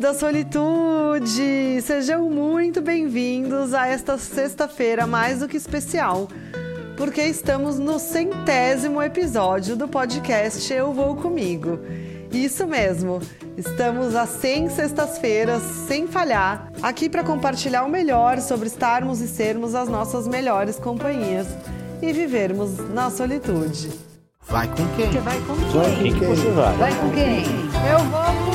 da solitude! Sejam muito bem-vindos a esta sexta-feira mais do que especial, porque estamos no centésimo episódio do podcast Eu Vou Comigo. Isso mesmo, estamos a 100 sextas-feiras, sem falhar, aqui para compartilhar o melhor sobre estarmos e sermos as nossas melhores companhias e vivermos na solitude. Vai com quem? Você vai com quem? Vai com quem que você vai? Vai com quem? Eu vou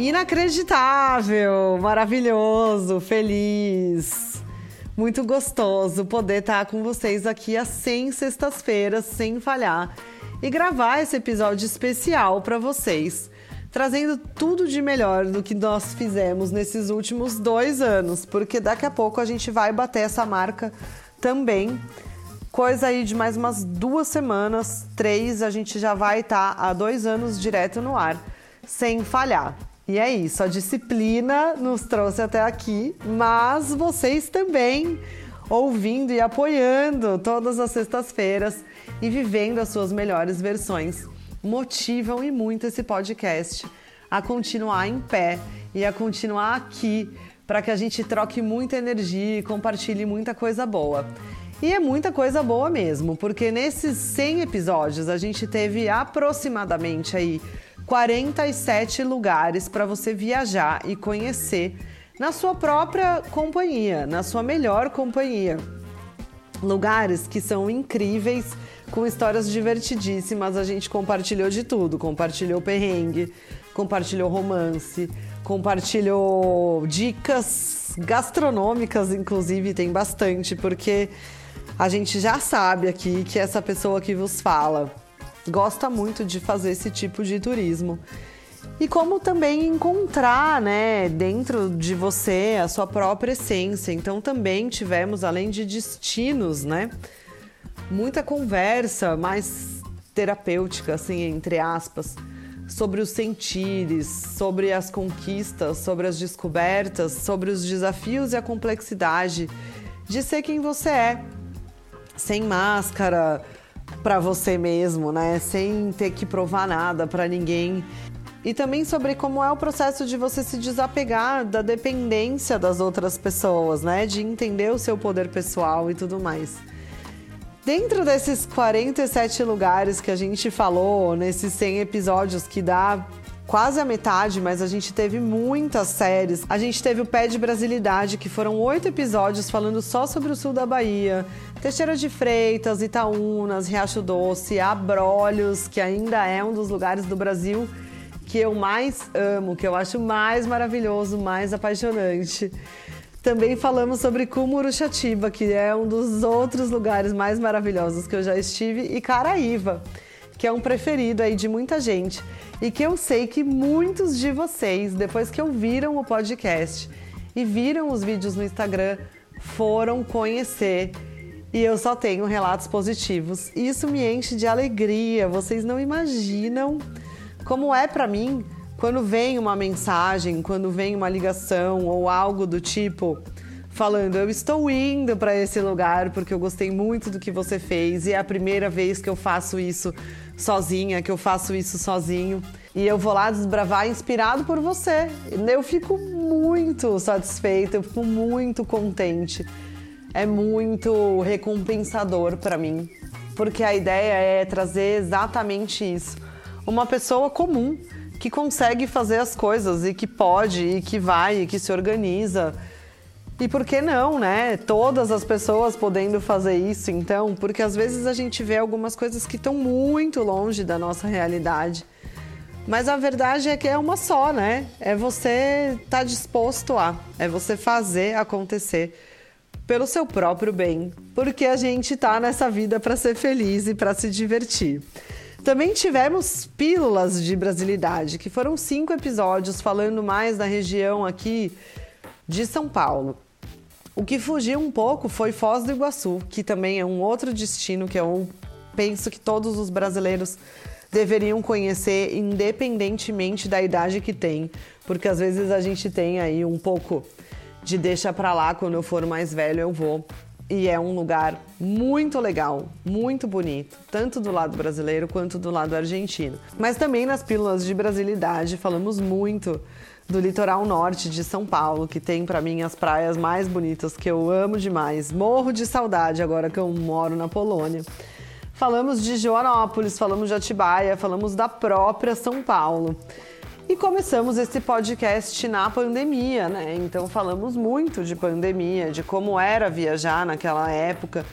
Inacreditável, maravilhoso, feliz, muito gostoso poder estar com vocês aqui às 100 sextas-feiras, sem falhar, e gravar esse episódio especial para vocês, trazendo tudo de melhor do que nós fizemos nesses últimos dois anos, porque daqui a pouco a gente vai bater essa marca também. Coisa aí de mais umas duas semanas, três, a gente já vai estar há dois anos direto no ar, sem falhar. E é isso, a disciplina nos trouxe até aqui, mas vocês também ouvindo e apoiando todas as sextas-feiras e vivendo as suas melhores versões motivam e muito esse podcast a continuar em pé e a continuar aqui para que a gente troque muita energia e compartilhe muita coisa boa. E é muita coisa boa mesmo, porque nesses 100 episódios a gente teve aproximadamente aí 47 lugares para você viajar e conhecer na sua própria companhia, na sua melhor companhia. Lugares que são incríveis, com histórias divertidíssimas. A gente compartilhou de tudo: compartilhou perrengue, compartilhou romance, compartilhou dicas gastronômicas, inclusive, tem bastante, porque a gente já sabe aqui que essa pessoa que vos fala gosta muito de fazer esse tipo de turismo. E como também encontrar, né, dentro de você a sua própria essência. Então também tivemos, além de destinos, né, muita conversa mais terapêutica, assim, entre aspas, sobre os sentires, sobre as conquistas, sobre as descobertas, sobre os desafios e a complexidade de ser quem você é, sem máscara, para você mesmo, né? Sem ter que provar nada para ninguém. E também sobre como é o processo de você se desapegar da dependência das outras pessoas, né? De entender o seu poder pessoal e tudo mais. Dentro desses 47 lugares que a gente falou, nesses 100 episódios que dá quase a metade, mas a gente teve muitas séries. A gente teve o Pé de Brasilidade, que foram oito episódios falando só sobre o sul da Bahia. Teixeira de Freitas, Itaúnas, Riacho Doce, Abrolhos, que ainda é um dos lugares do Brasil que eu mais amo, que eu acho mais maravilhoso, mais apaixonante. Também falamos sobre Cumuruxatiba, que é um dos outros lugares mais maravilhosos que eu já estive, e Caraíva, que é um preferido aí de muita gente e que eu sei que muitos de vocês, depois que ouviram o podcast e viram os vídeos no Instagram, foram conhecer e eu só tenho relatos positivos. Isso me enche de alegria. Vocês não imaginam como é para mim quando vem uma mensagem, quando vem uma ligação ou algo do tipo falando: "Eu estou indo para esse lugar porque eu gostei muito do que você fez e é a primeira vez que eu faço isso sozinha, que eu faço isso sozinho". E eu vou lá desbravar inspirado por você. Eu fico muito satisfeita, eu fico muito contente é muito recompensador para mim, porque a ideia é trazer exatamente isso. Uma pessoa comum que consegue fazer as coisas e que pode e que vai e que se organiza. E por que não, né? Todas as pessoas podendo fazer isso, então, porque às vezes a gente vê algumas coisas que estão muito longe da nossa realidade. Mas a verdade é que é uma só, né? É você estar tá disposto a, é você fazer acontecer pelo seu próprio bem, porque a gente tá nessa vida para ser feliz e para se divertir. Também tivemos Pílulas de Brasilidade, que foram cinco episódios falando mais da região aqui de São Paulo. O que fugiu um pouco foi Foz do Iguaçu, que também é um outro destino que eu penso que todos os brasileiros deveriam conhecer, independentemente da idade que tem, porque às vezes a gente tem aí um pouco de deixa pra lá, quando eu for mais velho eu vou. e é um lugar muito legal, muito bonito, tanto do lado brasileiro quanto do lado argentino. Mas também nas pílulas de brasilidade falamos muito do litoral norte de São Paulo, que tem para mim as praias mais bonitas que eu amo demais. Morro de saudade agora que eu moro na Polônia. Falamos de Joanópolis, falamos de Atibaia, falamos da própria São Paulo. E começamos esse podcast na pandemia, né? Então falamos muito de pandemia, de como era viajar naquela época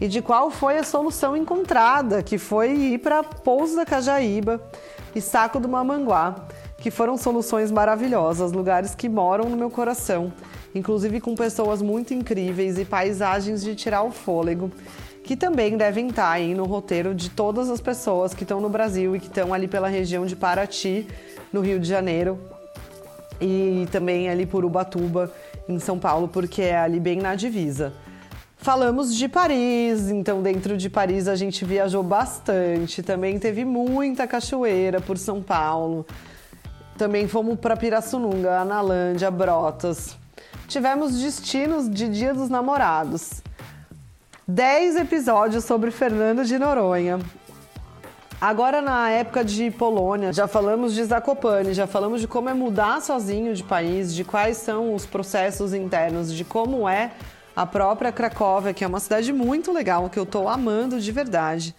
e de qual foi a solução encontrada, que foi ir para Pouso da Cajaíba e Saco do Mamanguá, que foram soluções maravilhosas, lugares que moram no meu coração, inclusive com pessoas muito incríveis e paisagens de tirar o fôlego, que também devem estar aí no roteiro de todas as pessoas que estão no Brasil e que estão ali pela região de Paraty no Rio de Janeiro e também ali por Ubatuba, em São Paulo, porque é ali bem na divisa. Falamos de Paris, então dentro de Paris a gente viajou bastante, também teve muita cachoeira por São Paulo. Também fomos para Pirassununga, Analândia, Brotas. Tivemos destinos de Dia dos Namorados. 10 episódios sobre Fernando de Noronha. Agora, na época de Polônia, já falamos de Zakopane, já falamos de como é mudar sozinho de país, de quais são os processos internos, de como é a própria Cracóvia, que é uma cidade muito legal, que eu estou amando de verdade.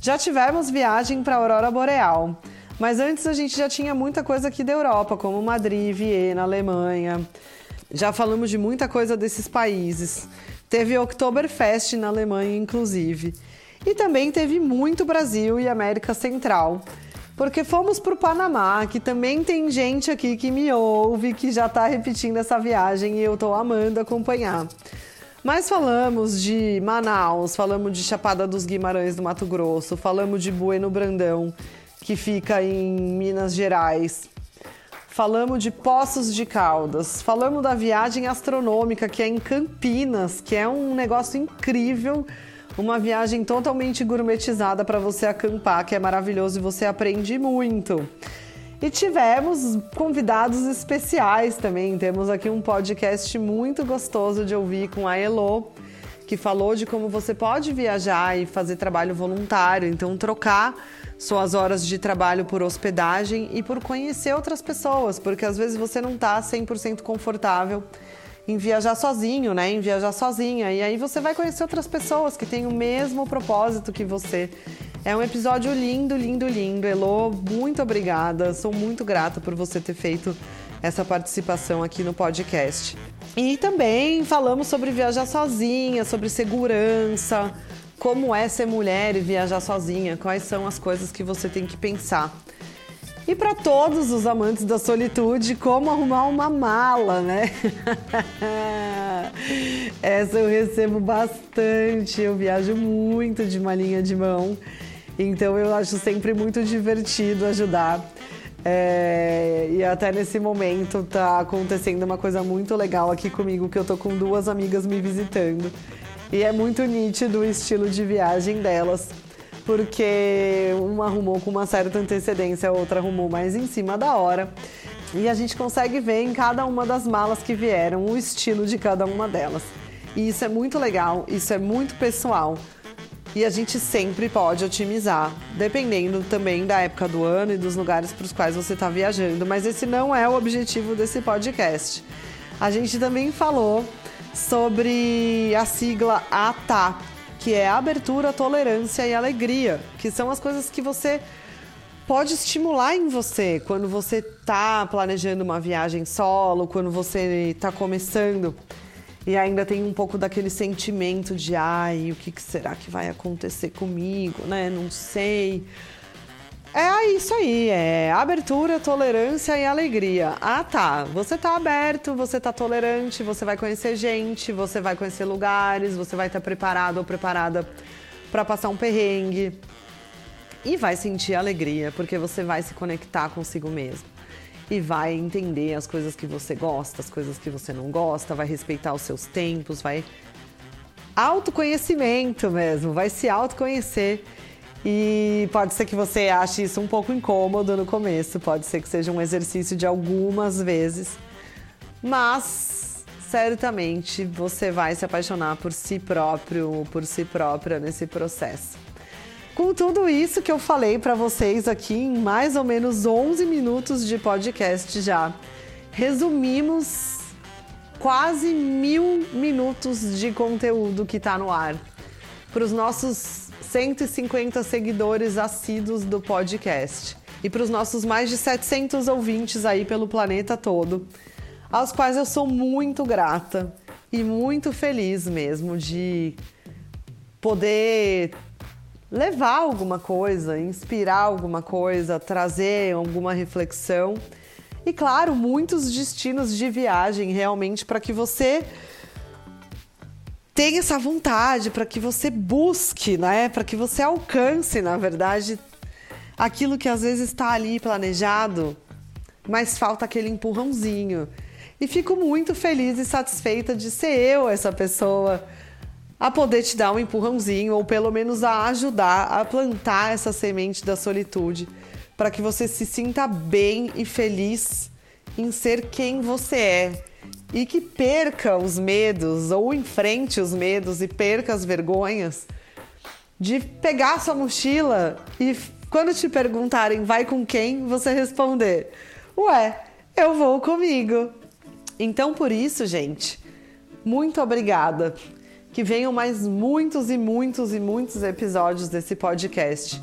Já tivemos viagem para a Aurora Boreal, mas antes a gente já tinha muita coisa aqui da Europa, como Madrid, Viena, Alemanha. Já falamos de muita coisa desses países. Teve Oktoberfest na Alemanha, inclusive. E também teve muito Brasil e América Central. Porque fomos para o Panamá, que também tem gente aqui que me ouve, que já está repetindo essa viagem e eu estou amando acompanhar. Mas falamos de Manaus, falamos de Chapada dos Guimarães do Mato Grosso, falamos de Bueno Brandão, que fica em Minas Gerais. Falamos de Poços de Caldas, falamos da viagem astronômica que é em Campinas, que é um negócio incrível uma viagem totalmente gourmetizada para você acampar, que é maravilhoso e você aprende muito. E tivemos convidados especiais também. Temos aqui um podcast muito gostoso de ouvir com a Elo, que falou de como você pode viajar e fazer trabalho voluntário, então trocar suas horas de trabalho por hospedagem e por conhecer outras pessoas, porque às vezes você não está 100% confortável em viajar sozinho, né? Em viajar sozinha. E aí você vai conhecer outras pessoas que têm o mesmo propósito que você. É um episódio lindo, lindo, lindo. Elô, muito obrigada. Sou muito grata por você ter feito essa participação aqui no podcast. E também falamos sobre viajar sozinha, sobre segurança, como é ser mulher e viajar sozinha, quais são as coisas que você tem que pensar. E para todos os amantes da solitude, como arrumar uma mala, né? Essa eu recebo bastante, eu viajo muito de malinha de mão, então eu acho sempre muito divertido ajudar. É, e até nesse momento tá acontecendo uma coisa muito legal aqui comigo, que eu tô com duas amigas me visitando. E é muito nítido o estilo de viagem delas porque uma arrumou com uma certa antecedência, a outra arrumou mais em cima da hora. E a gente consegue ver em cada uma das malas que vieram o estilo de cada uma delas. E isso é muito legal, isso é muito pessoal. E a gente sempre pode otimizar, dependendo também da época do ano e dos lugares para os quais você está viajando. Mas esse não é o objetivo desse podcast. A gente também falou sobre a sigla ATA, que é abertura, tolerância e alegria, que são as coisas que você pode estimular em você quando você está planejando uma viagem solo, quando você está começando e ainda tem um pouco daquele sentimento de ai, o que, que será que vai acontecer comigo, né? Não sei. É isso aí, é abertura, tolerância e alegria. Ah, tá. Você tá aberto, você tá tolerante, você vai conhecer gente, você vai conhecer lugares, você vai estar tá preparado ou preparada para passar um perrengue. E vai sentir alegria, porque você vai se conectar consigo mesmo. E vai entender as coisas que você gosta, as coisas que você não gosta, vai respeitar os seus tempos, vai. Autoconhecimento mesmo, vai se autoconhecer e pode ser que você ache isso um pouco incômodo no começo, pode ser que seja um exercício de algumas vezes, mas certamente você vai se apaixonar por si próprio, por si própria nesse processo. Com tudo isso que eu falei para vocês aqui em mais ou menos 11 minutos de podcast já, resumimos quase mil minutos de conteúdo que está no ar para os nossos 150 seguidores assíduos do podcast e para os nossos mais de 700 ouvintes aí pelo planeta todo, aos quais eu sou muito grata e muito feliz mesmo de poder levar alguma coisa, inspirar alguma coisa, trazer alguma reflexão. E claro, muitos destinos de viagem realmente para que você tenha essa vontade, para que você busque, né? Para que você alcance, na verdade, aquilo que às vezes está ali planejado, mas falta aquele empurrãozinho. E fico muito feliz e satisfeita de ser eu essa pessoa a poder te dar um empurrãozinho ou pelo menos a ajudar a plantar essa semente da solitude para que você se sinta bem e feliz em ser quem você é e que perca os medos ou enfrente os medos e perca as vergonhas de pegar sua mochila e quando te perguntarem vai com quem, você responder: "Ué, eu vou comigo". Então por isso, gente, muito obrigada que venham mais muitos e muitos e muitos episódios desse podcast.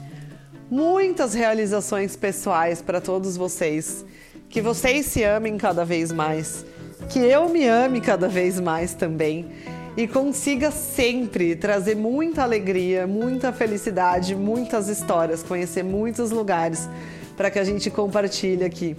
Muitas realizações pessoais para todos vocês. Que vocês se amem cada vez mais. Que eu me ame cada vez mais também. E consiga sempre trazer muita alegria, muita felicidade, muitas histórias, conhecer muitos lugares para que a gente compartilhe aqui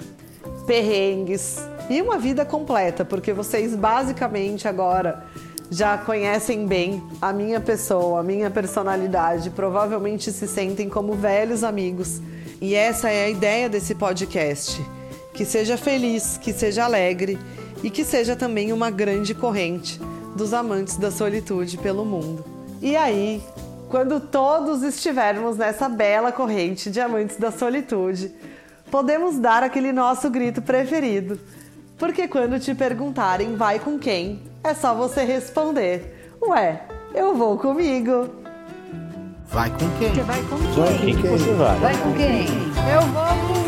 perrengues e uma vida completa, porque vocês basicamente agora já conhecem bem a minha pessoa, a minha personalidade, provavelmente se sentem como velhos amigos. E essa é a ideia desse podcast: que seja feliz, que seja alegre e que seja também uma grande corrente dos amantes da solitude pelo mundo. E aí, quando todos estivermos nessa bela corrente de amantes da solitude, podemos dar aquele nosso grito preferido. Porque quando te perguntarem vai com quem, é só você responder: Ué, eu vou comigo. Vai com quem? Você vai com Vai quem? com quem você vai? Vai com quem? Eu vou com